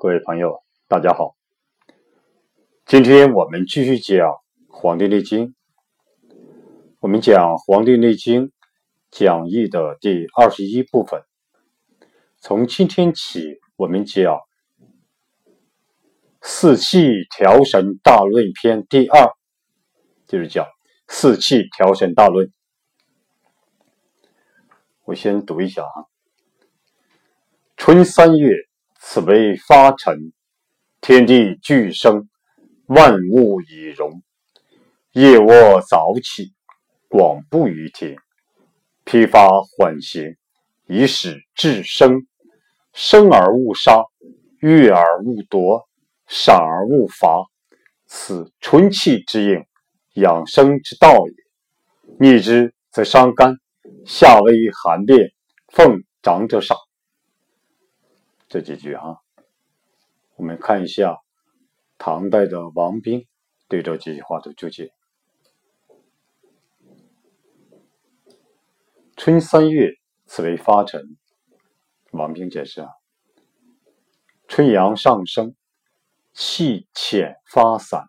各位朋友，大家好。今天我们继续讲《黄帝内经》，我们讲《黄帝内经》讲义的第二十一部分。从今天起，我们讲《四气调神大论篇》第二，就是讲《四气调神大论》。我先读一下啊，春三月。此为发陈，天地俱生，万物以荣。夜卧早起，广布于天，披发缓行，以使至生。生而勿杀，悦而勿夺，赏而勿罚。此春气之应，养生之道也。逆之则伤肝，下为寒变，奉长者少。这几句哈，我们看一下唐代的王冰对这几句话的注解。春三月，此为发陈。王冰解释啊，春阳上升，气浅发散，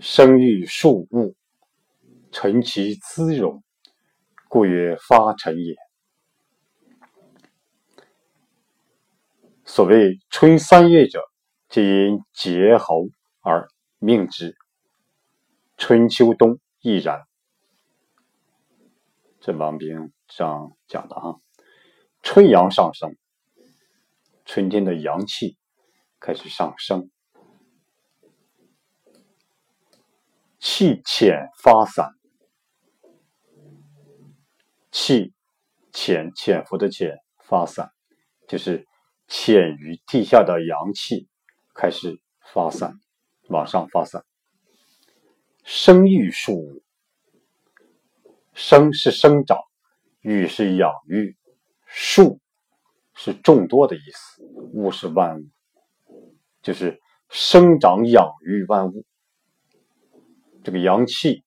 生育树物，陈其滋荣，故曰发陈也。所谓春三月者，皆因结喉而命之。春秋冬亦然。这王冰这样讲的啊，春阳上升，春天的阳气开始上升，气浅发散，气潜潜伏的潜发散，就是。潜于地下的阳气开始发散，往上发散。生育树，生是生长，育是养育，树是众多的意思，物是万物，就是生长养育万物。这个阳气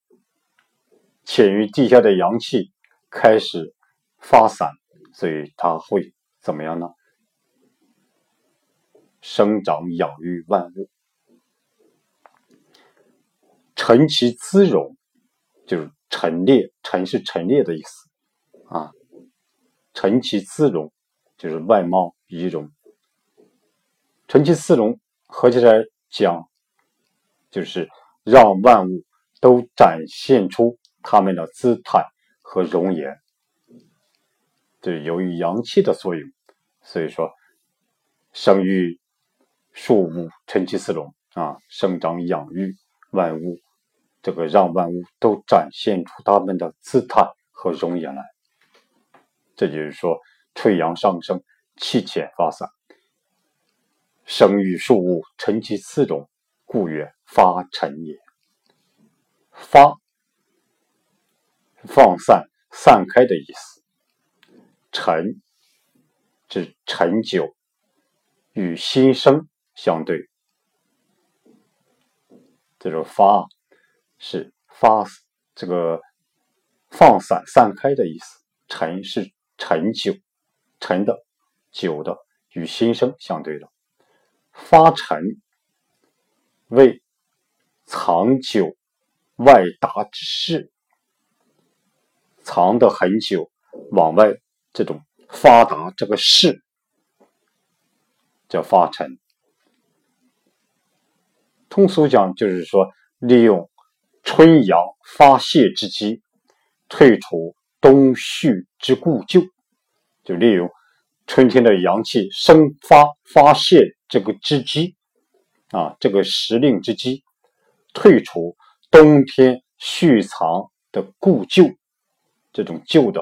潜于地下的阳气开始发散，所以它会怎么样呢？生长养育万物，陈其姿容，就是陈列，陈是陈列的意思啊。陈其姿容，就是外貌仪容。陈其姿容合起来讲，就是让万物都展现出他们的姿态和容颜。这由于阳气的作用，所以说生育。树木成其四荣啊，生长养育万物，这个让万物都展现出它们的姿态和容颜来。这就是说，春阳上升，气潜发散，生育树物成其四荣，故曰发陈也。发，放散、散开的意思。陈，指陈久，与新生。相对，这个发是发这个放散散开的意思，陈是陈久，陈的久的与新生相对的，发陈为藏久外达之事，藏的很久往外这种发达这个事叫发陈。通俗讲，就是说，利用春阳发泄之机，退除冬蓄之故旧，就利用春天的阳气生发发泄这个之机，啊，这个时令之机，退除冬天蓄藏的故旧，这种旧的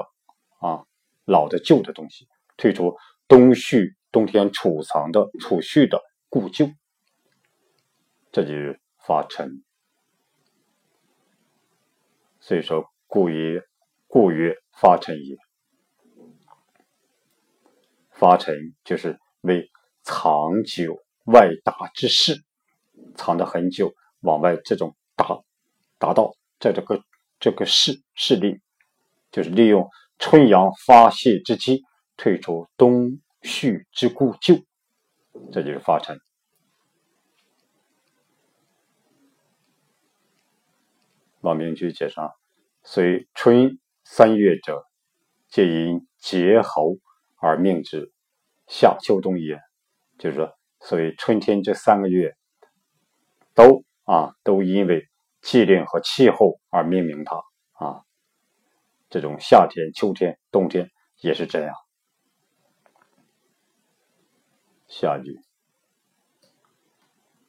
啊，老的旧的东西，退出冬蓄冬天储藏的储蓄的故旧。这就是发陈，所以说故曰故曰发陈也。发陈就是为藏久外达之势，藏的很久，往外这种达达到在这个这个势势力，就是利用春阳发泄之机，退出冬蓄之故旧，这就是发陈。王明居解释：虽春三月者，皆因结喉而命之，夏秋冬也。就是说，所以春天这三个月，都啊都因为气令和气候而命名它啊。这种夏天、秋天、冬天也是这样。下句：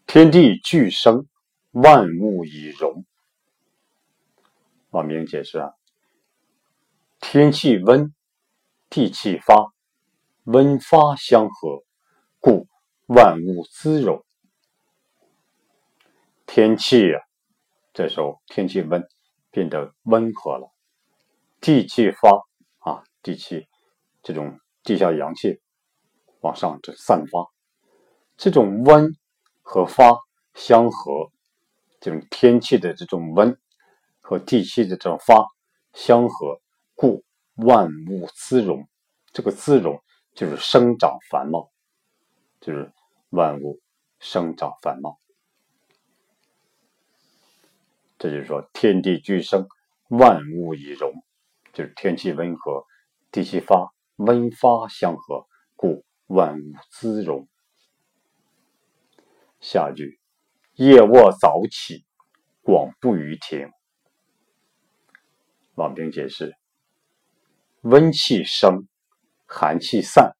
天地俱生，万物以荣。王明解释啊，天气温，地气发，温发相合，故万物滋荣。天气啊，这时候天气温，变得温和了；地气发啊，地气这种地下阳气往上这散发，这种温和发相合，这种天气的这种温。和地气的这种发相合，故万物滋荣。这个滋荣就是生长繁茂，就是万物生长繁茂。这就是说，天地俱生，万物以荣，就是天气温和，地气发温发相合，故万物滋荣。下句：夜卧早起，广布于庭。王冰解释：温气生，寒气散，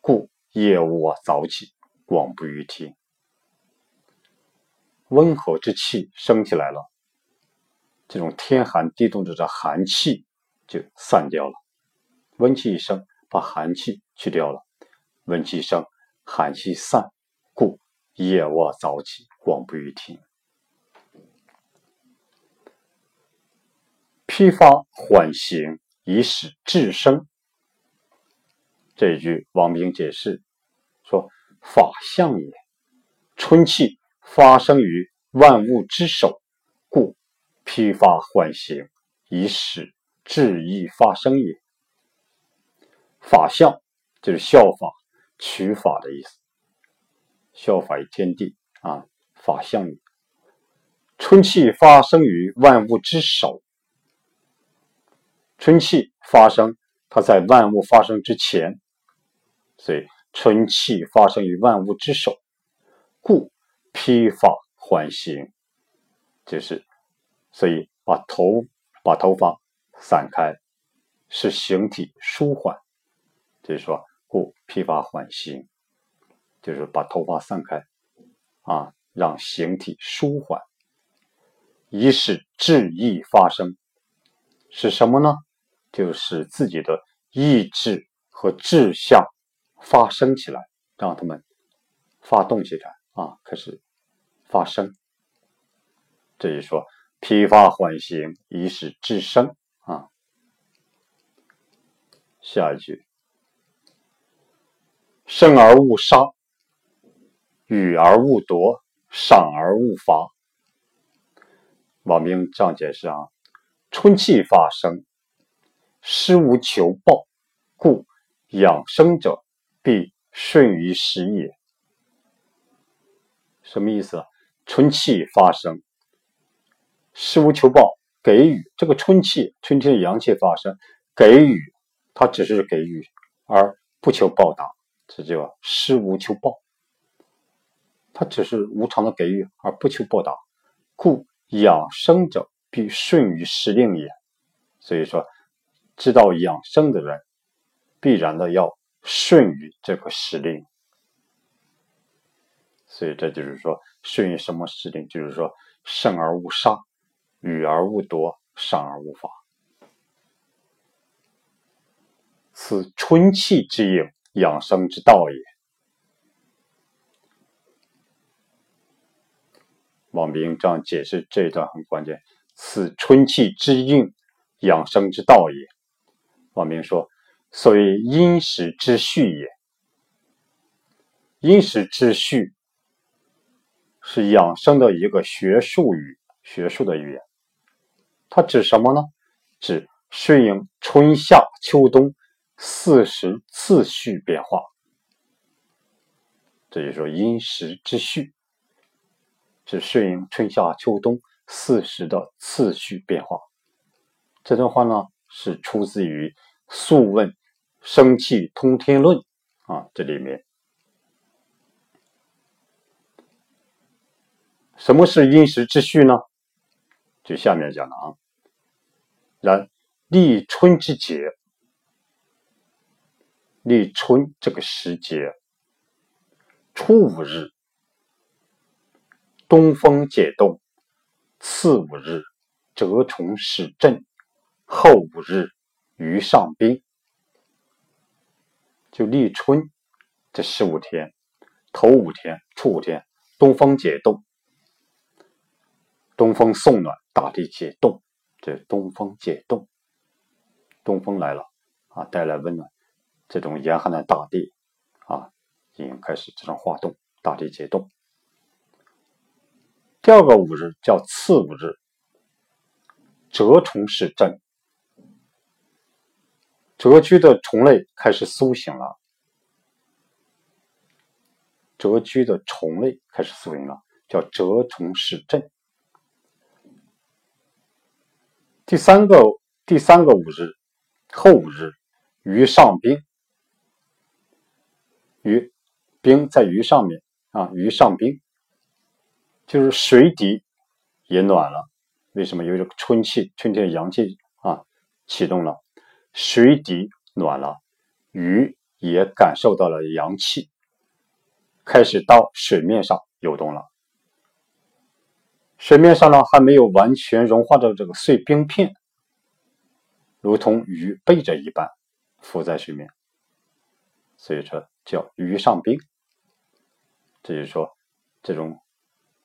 故夜卧早起，广布于庭。温和之气升起来了，这种天寒地冻的寒气就散掉了。温气一升，把寒气去掉了。温气升，寒气散，故夜卧早起，广布于庭。批发缓行，以使智生。这一句，王明解释说：“法相也，春气发生于万物之首，故批发缓行，以使智意发生也。法相就是效法、取法的意思，效法于天地啊。法相也，春气发生于万物之首。”春气发生，它在万物发生之前，所以春气发生于万物之首，故披发缓行，就是所以把头把头发散开，使形体舒缓，就是说故披发缓行，就是把头发散开，啊，让形体舒缓，以使志意发生，是什么呢？就使自己的意志和志向发生起来，让他们发动起来啊，开始发生。这就说披发缓行，以使志生啊。下一句：生而勿杀，予而勿夺，赏而勿罚。王明这样解释啊：春气发生。失无求报，故养生者必顺于时也。什么意思？春气发生，失无求报，给予这个春气，春天的阳气发生，给予，它只是给予，而不求报答，这叫失无求报。它只是无偿的给予，而不求报答，故养生者必顺于时令也。所以说。知道养生的人，必然的要顺于这个时令，所以这就是说顺于什么时令？就是说胜而勿杀，予而勿夺，赏而勿罚。此春气之应，养生之道也。王冰这样解释这一段很关键：此春气之应，养生之道也。王明说：“所谓因时之序也，因时之序是养生的一个学术语，学术的语言。它指什么呢？指顺应春夏秋冬四时次序变化。这就说因时之序，是顺应春夏秋冬四时的次序变化。这段话呢是出自于《素问·生气通天论》啊，这里面什么是因时之序呢？就下面讲的啊，然立春之节，立春这个时节。初五日，东风解冻；次五日，蛰虫始振；后五日，于上宾。就立春这十五天，头五天、初五天，东风解冻，东风送暖，大地解冻。这东风解冻，东风来了啊，带来温暖，这种严寒的大地啊。已经开始这种化冻，大地解冻。第二个五日叫次五日，蛰虫始蛰居的虫类开始苏醒了。蛰居的虫类开始苏醒了，叫蛰虫始振。第三个第三个五日后五日，鱼上冰，鱼。冰在鱼上面啊，鱼上冰，就是水底也暖了。为什么？有这个春气，春天阳气啊启动了，水底暖了，鱼也感受到了阳气，开始到水面上游动了。水面上呢还没有完全融化的这个碎冰片，如同鱼背着一般浮在水面，所以说叫鱼上冰。这就是说，这种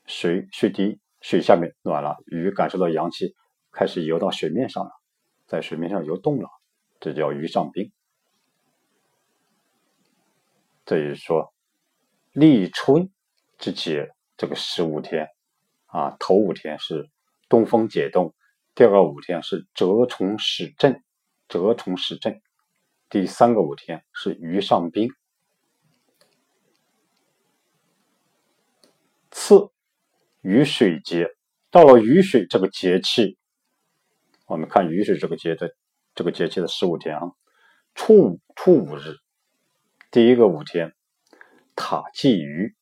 水水底水下面暖了，鱼感受到阳气，开始游到水面上了，在水面上游动了，这叫鱼上冰。这就是说，立春之节这个十五天啊，头五天是东风解冻，第二个五天是蛰虫始振，蛰虫始振，第三个五天是鱼上冰。次雨水节，到了雨水这个节气，我们看雨水这个节的这个节气的十五天啊，初五初五日，第一个五天，塔祭鱼，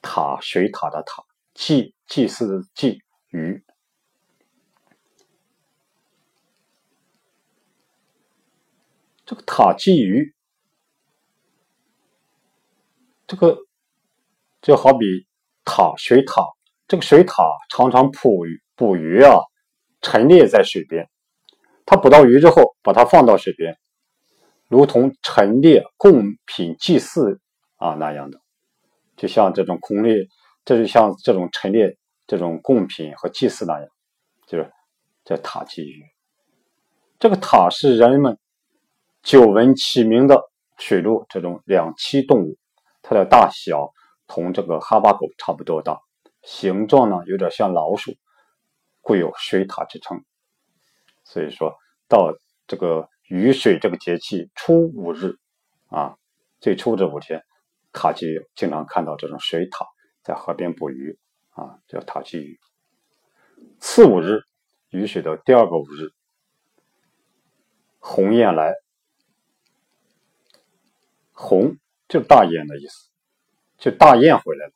塔水塔的塔，祭祭祀的祭鱼，这个塔祭鱼，这个。就好比塔水塔，这个水塔常常捕鱼，捕鱼啊，陈列在水边。他捕到鱼之后，把它放到水边，如同陈列贡品祭祀啊那样的，就像这种孔列，这就像这种陈列这种贡品和祭祀那样，就是叫塔祭鱼。这个塔是人们久闻其名的水陆这种两栖动物，它的大小。同这个哈巴狗差不多大，形状呢有点像老鼠，故有水獭之称。所以说到这个雨水这个节气初五日啊，最初这五天，塔基经常看到这种水獭在河边捕鱼啊，叫塔基鱼。次五日，雨水的第二个五日，鸿雁来，鸿就大雁的意思。就大雁回来了，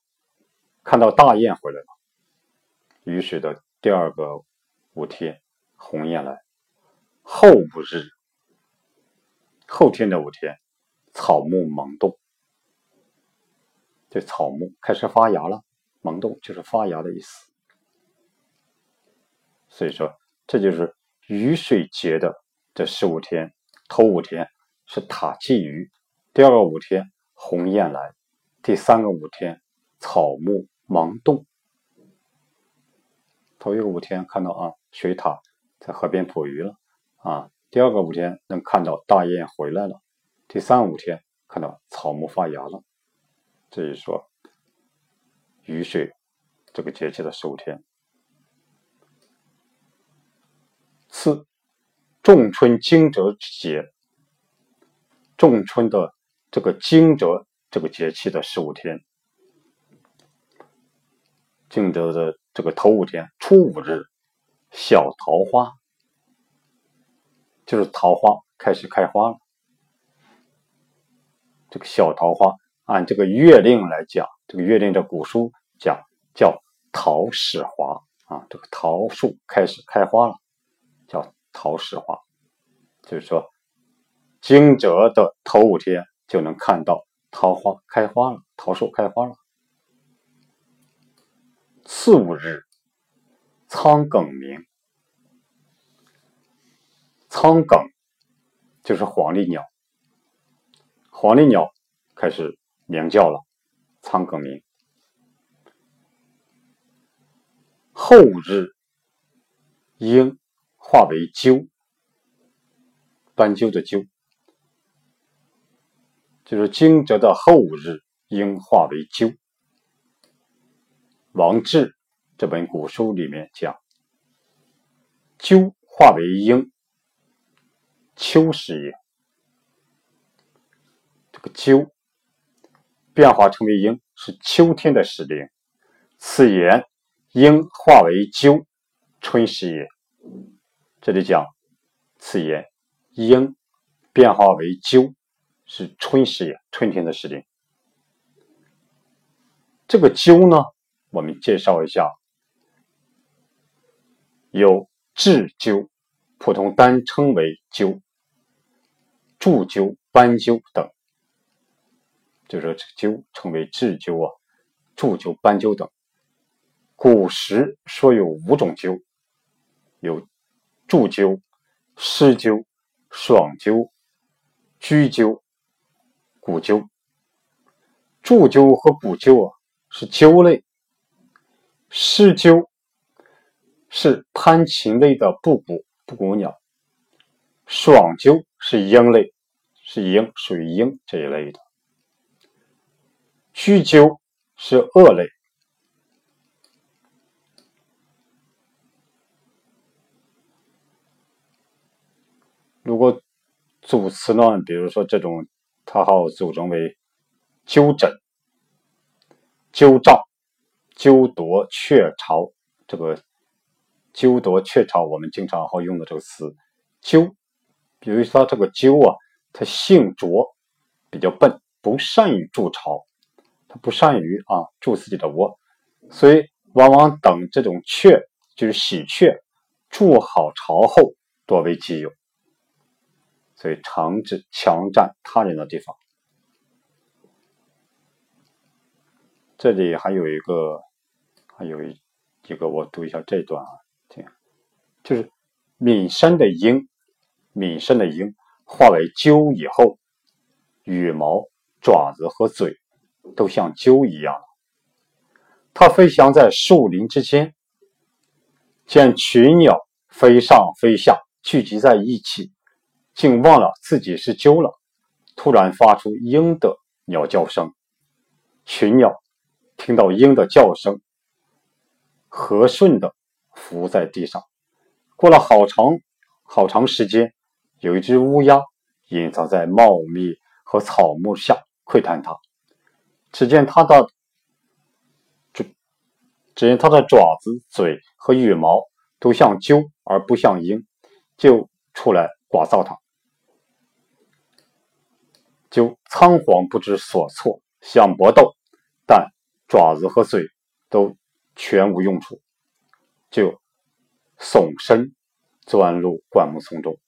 看到大雁回来了。雨水的第二个五天，鸿雁来。后五日，后天的五天，草木萌动。这草木开始发芽了，萌动就是发芽的意思。所以说，这就是雨水节的这十五天，头五天是塔祭鱼，第二个五天鸿雁来。第三个五天，草木萌动。头一个五天看到啊，水獭在河边捕鱼了啊。第二个五天能看到大雁回来了。第三五天看到草木发芽了。这一说，雨水这个节气的十五天。四，仲春惊蛰之节。仲春的这个惊蛰。这个节气的十五天，惊蛰的这个头五天，初五日，小桃花，就是桃花开始开花了。这个小桃花，按这个月令来讲，这个月令的古书讲叫桃始华啊，这个桃树开始开花了，叫桃始华，就是说惊蛰的头五天就能看到桃花开花了，桃树开花了。次五日，仓庚鸣，仓庚就是黄鹂鸟。黄鹂鸟开始鸣叫了，仓庚鸣。后日，鹰化为鸠，斑鸠的鸠，就是惊蛰的后日，鹰化为鸠。王志这本古书里面讲，鸠化为鹰，秋时也。这个鸠变化成为鹰，是秋天的时令。此言鹰化为鸠，春时也。这里讲此言鹰变化为鸠，是春时也，春天的时令。这个鸠呢，我们介绍一下，有雉鸠，普通单称为鸠，祝鸠、斑鸠等。就说这个鸠称为雉鸠啊，祝鸠、斑鸠等。古时说有五种鸠，有祝鸠、诗鸠、爽鸠、居鸠、古鸠。祝鸠和古鸠啊是鸠类，诗鸠是攀禽类的布谷布谷鸟，爽鸠是鹰类，是鹰，属于鹰这一类的。雎鸠是鳄类。如果组词呢，比如说这种，它好组成为鸠枕、鸠兆、鸠夺、鹊巢。这个鸠夺、鹊巢，我们经常好用的这个词。鸠，比如说这个鸠啊，它性拙，比较笨，不善于筑巢。它不善于啊筑自己的窝，所以往往等这种雀，就是喜鹊，筑好巢后多为己有，所以常指强占他人的地方。这里还有一个，还有一一个，我读一下这段啊，就是岷山的鹰，岷山的鹰化为鸠以后，羽毛、爪子和嘴。都像鸠一样了，它飞翔在树林之间，见群鸟飞上飞下，聚集在一起，竟忘了自己是鸠了。突然发出鹰的鸟叫声，群鸟听到鹰的叫声，和顺的伏在地上。过了好长好长时间，有一只乌鸦隐藏在茂密和草木下窥探它。只见它的，只只见它的爪子、嘴和羽毛都像鸠而不像鹰，就出来刮噪它。鸠仓皇不知所措，想搏斗，但爪子和嘴都全无用处，就耸身钻入灌木丛中。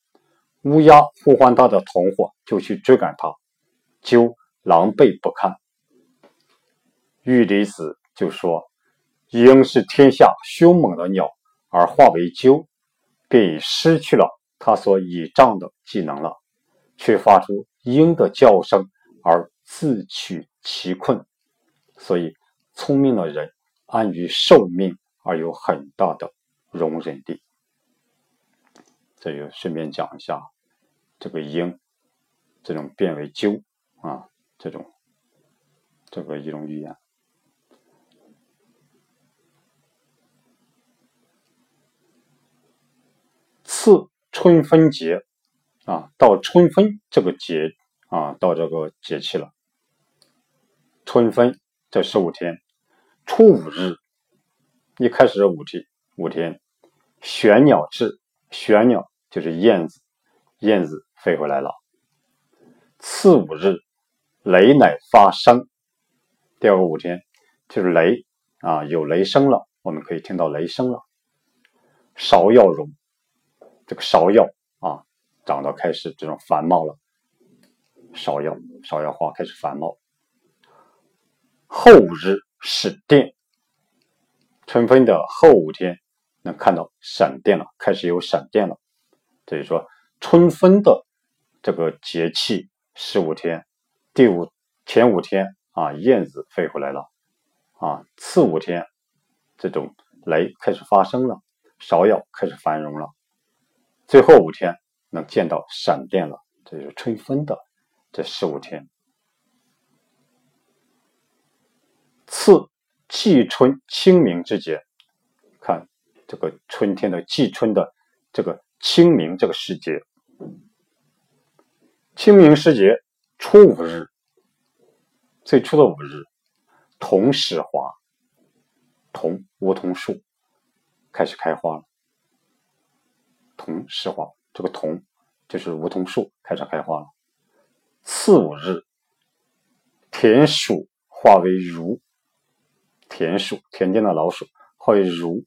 乌鸦呼唤他的同伙，就去追赶它。鸠狼狈不堪。玉离子就说：“鹰是天下凶猛的鸟，而化为鸠，便已失去了它所倚仗的技能了，却发出鹰的叫声而自取其困。所以，聪明的人安于受命而有很大的容忍力。”这就顺便讲一下这个鹰，这种变为鸠啊，这种这个一种语言。次春分节啊，到春分这个节啊，到这个节气了。春分这十五天，初五日一开始五天五天，玄鸟至，玄鸟就是燕子，燕子飞回来了。次五日，雷乃发声。第二个五天就是雷啊，有雷声了，我们可以听到雷声了。芍药荣，这个芍药啊，长到开始这种繁茂了。芍药，芍药花开始繁茂。后五日始电，春分的后五天能看到闪电了，开始有闪电了。所以说，春分的这个节气十五天，第五前五天啊，燕子飞回来了啊，次五天这种雷开始发生了。芍药开始繁荣了，最后五天能见到闪电了，这就是春分的这十五天。次季春清明之节，看这个春天的季春的这个清明这个时节，清明时节初五日，最初的五日，桐始华，桐梧桐树。开始开花了，桐始华，这个桐就是梧桐树开始开花了。次五日，田鼠化为如，田鼠，田间的老鼠化为如，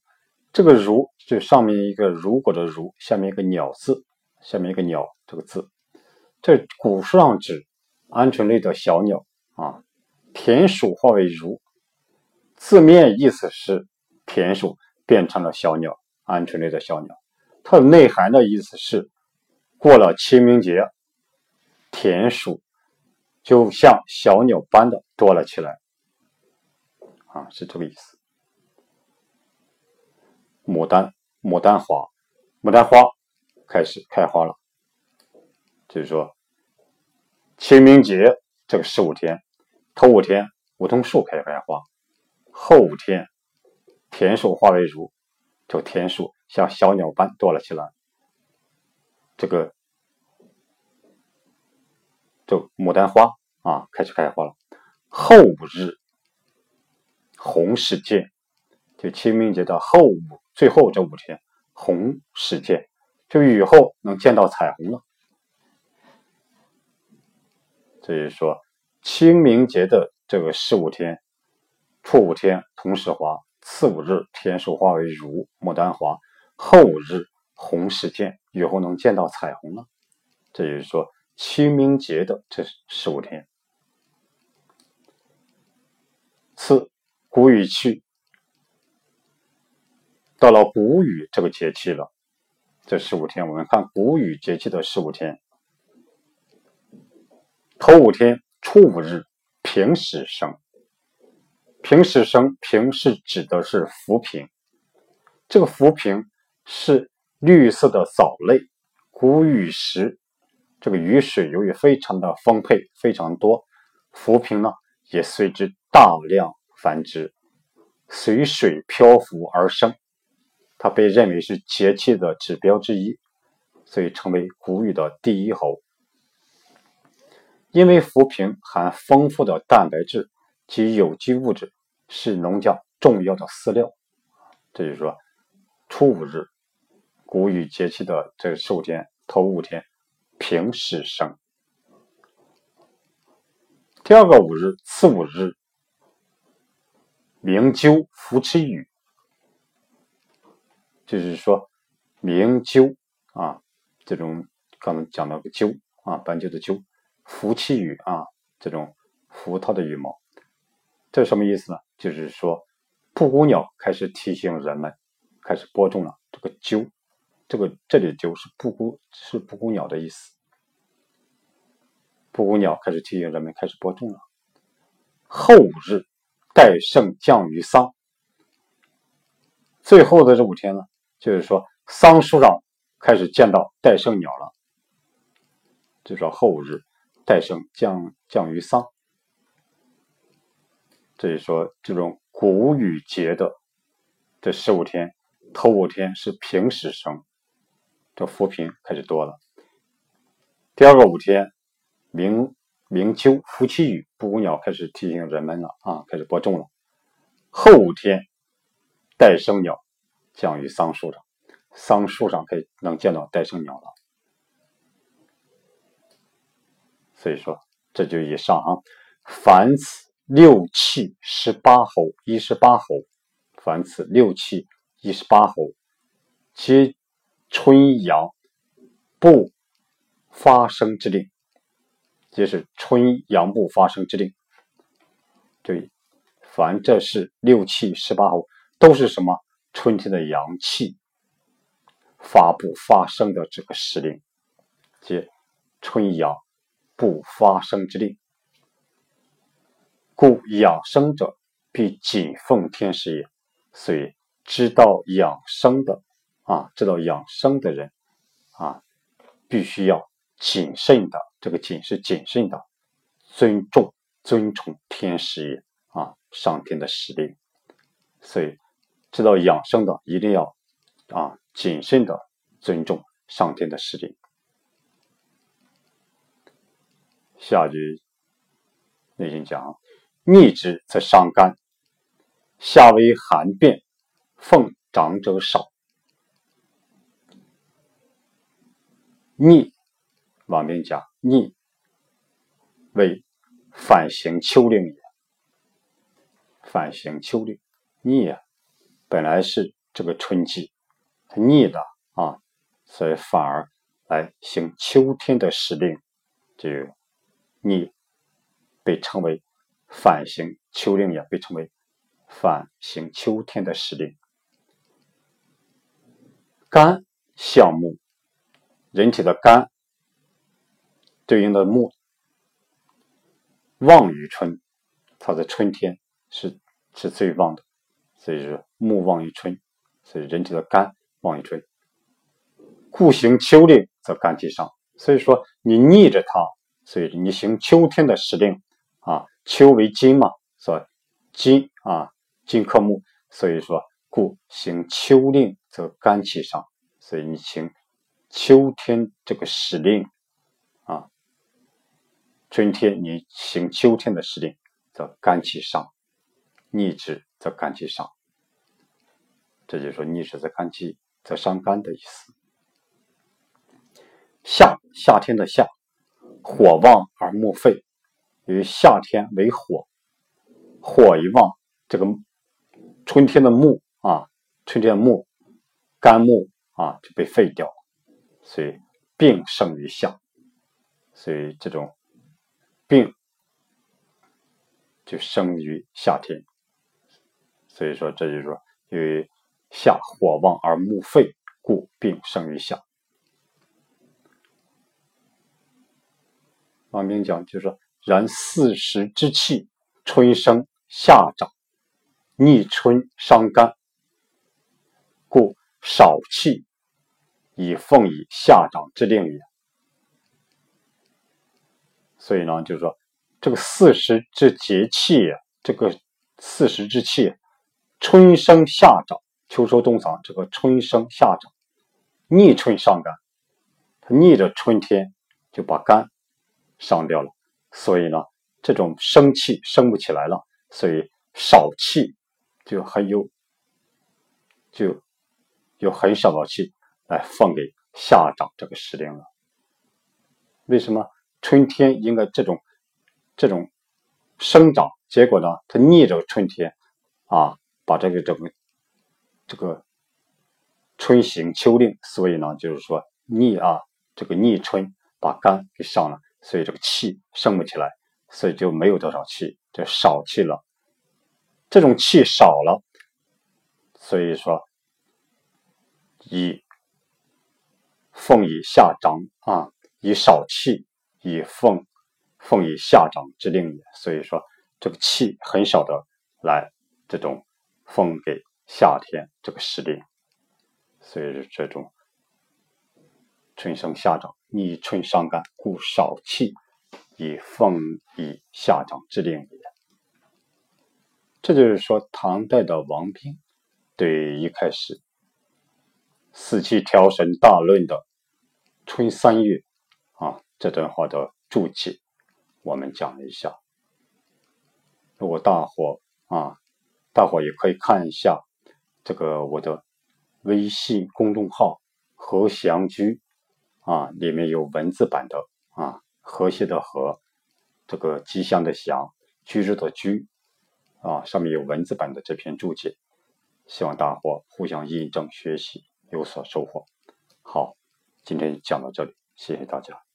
这个如就上面一个如果的如，下面一个鸟字，下面一个鸟这个字，这古书上指鹌鹑类的小鸟啊。田鼠化为如，字面意思是田鼠。变成了小鸟，鹌鹑类的小鸟。它的内涵的意思是，过了清明节，田鼠就像小鸟般的多了起来。啊，是这个意思。牡丹，牡丹花，牡丹花开始开花了。就是说，清明节这个十五天，头五天梧桐树开始开花，后五天。田鼠化为如，这个田鼠像小鸟般多了起来。这个，就牡丹花啊，开始开花了。后五日，红始见，就清明节的后五最后这五天，红始见，就雨后能见到彩虹了。这就是说，清明节的这个十五天，初五天同时花。次五日，天数化为如牡丹花；后五日，红始见，雨后能见到彩虹了。这就是说，清明节的这十五天。四谷雨去，到了谷雨这个节气了。这十五天，我们看谷雨节气的十五天。头五天，初五日，平时生。平时生，平是指的是浮萍，这个浮萍是绿色的藻类。谷雨时，这个雨水由于非常的丰沛，非常多，浮萍呢也随之大量繁殖，随水漂浮而生。它被认为是节气的指标之一，所以成为谷雨的第一候。因为浮萍含丰富的蛋白质。及有机物质是农家重要的饲料，这就是说，初五日，谷雨节气的这十五天头五天，平始生。第二个五日，次五日，鸣鸠伏其羽，就是说，鸣鸠啊，这种刚才讲到个鸠啊，斑鸠的鸠，伏其羽啊，这种伏它的羽毛。这是什么意思呢？就是说，布谷鸟开始提醒人们，开始播种了。这个鸠，这个这里的鸠是布谷，是布谷鸟的意思。布谷鸟开始提醒人们开始播种了。后五日，戴胜降于桑。最后的这五天呢，就是说桑树上开始见到戴胜鸟了。就说后日，戴胜降降于桑。所以说，这种谷雨节的这十五天，头五天是平时生，这浮萍开始多了。第二个五天，明明秋伏妻雨，布谷鸟开始提醒人们了啊，开始播种了。后五天，戴生鸟降于桑树上，桑树上可以能见到戴生鸟了。所以说，这就以上啊，凡此六气十八候，一十八候，凡此六气一十八候，皆春阳不发生之令，皆是春阳不发生之令。对。凡这是六气十八候，都是什么？春天的阳气发布发生的这个时令，即春阳不发生之令。故养生者必谨奉天时也。所以知道养生的啊，知道养生的人啊，必须要谨慎的。这个谨是谨慎的，尊重尊崇天时也。啊，上天的使令，所以知道养生的一定要啊谨慎的尊重上天的使令。下句内心讲：逆之则伤肝，夏为寒变，奉长者少。逆往边讲，逆为反行秋令也。反行秋令，逆啊，本来是这个春季，它逆的啊，所以反而来行秋天的时令，就逆被称为反行秋令，也被称为反行秋天的时令。肝象木，人体的肝对应的木，旺于春，它的春天是。是最旺的，所以是木旺于春，所以人体的肝旺于春。故行秋令则肝气上，所以说你逆着它，所以你行秋天的时令啊，秋为金嘛，所金啊金克木，所以说故行秋令则肝气上，所以你行秋天这个时令啊，春天你行秋天的时令则肝气上。逆之则肝气伤，这就是说逆时则肝气则伤肝的意思。夏夏天的夏，火旺而木废，因为夏天为火，火一旺，这个春天的木啊，春天的木肝木啊就被废掉，所以病胜于夏，所以这种病就生于夏天。所以说，这就是说，因为夏火旺而木废，故病生于夏。王明讲，就是说，然四时之气，春生夏长，逆春伤肝，故少气以奉以夏长之令也。所以呢，就是说，这个四时之节气，这个四时之气。春生夏长，秋收冬藏。这个春生夏长，逆春伤肝，它逆着春天就把肝伤掉了。所以呢，这种生气生不起来了，所以少气就很有，就有很少的气来奉给夏长这个时令了。为什么春天应该这种这种生长？结果呢，它逆着春天啊。把这个这个这个春行秋令，所以呢，就是说逆啊，这个逆春把肝给伤了，所以这个气生不起来，所以就没有多少气，就少气了。这种气少了，所以说以奉以下长啊，以少气以奉奉以下长之令也。所以说这个气很少的来这种。奉给夏天这个时令，所以这种春生夏长，逆春伤肝，故少气以奉以夏长之令也。这就是说，唐代的王冰对一开始四气调神大论的春三月啊这段话的注解，我们讲了一下。如果大伙啊，大伙也可以看一下这个我的微信公众号“和祥居”啊，里面有文字版的啊，和谐的和，这个吉祥的祥，居住的居啊，上面有文字版的这篇注解，希望大伙互相印证学习，有所收获。好，今天讲到这里，谢谢大家。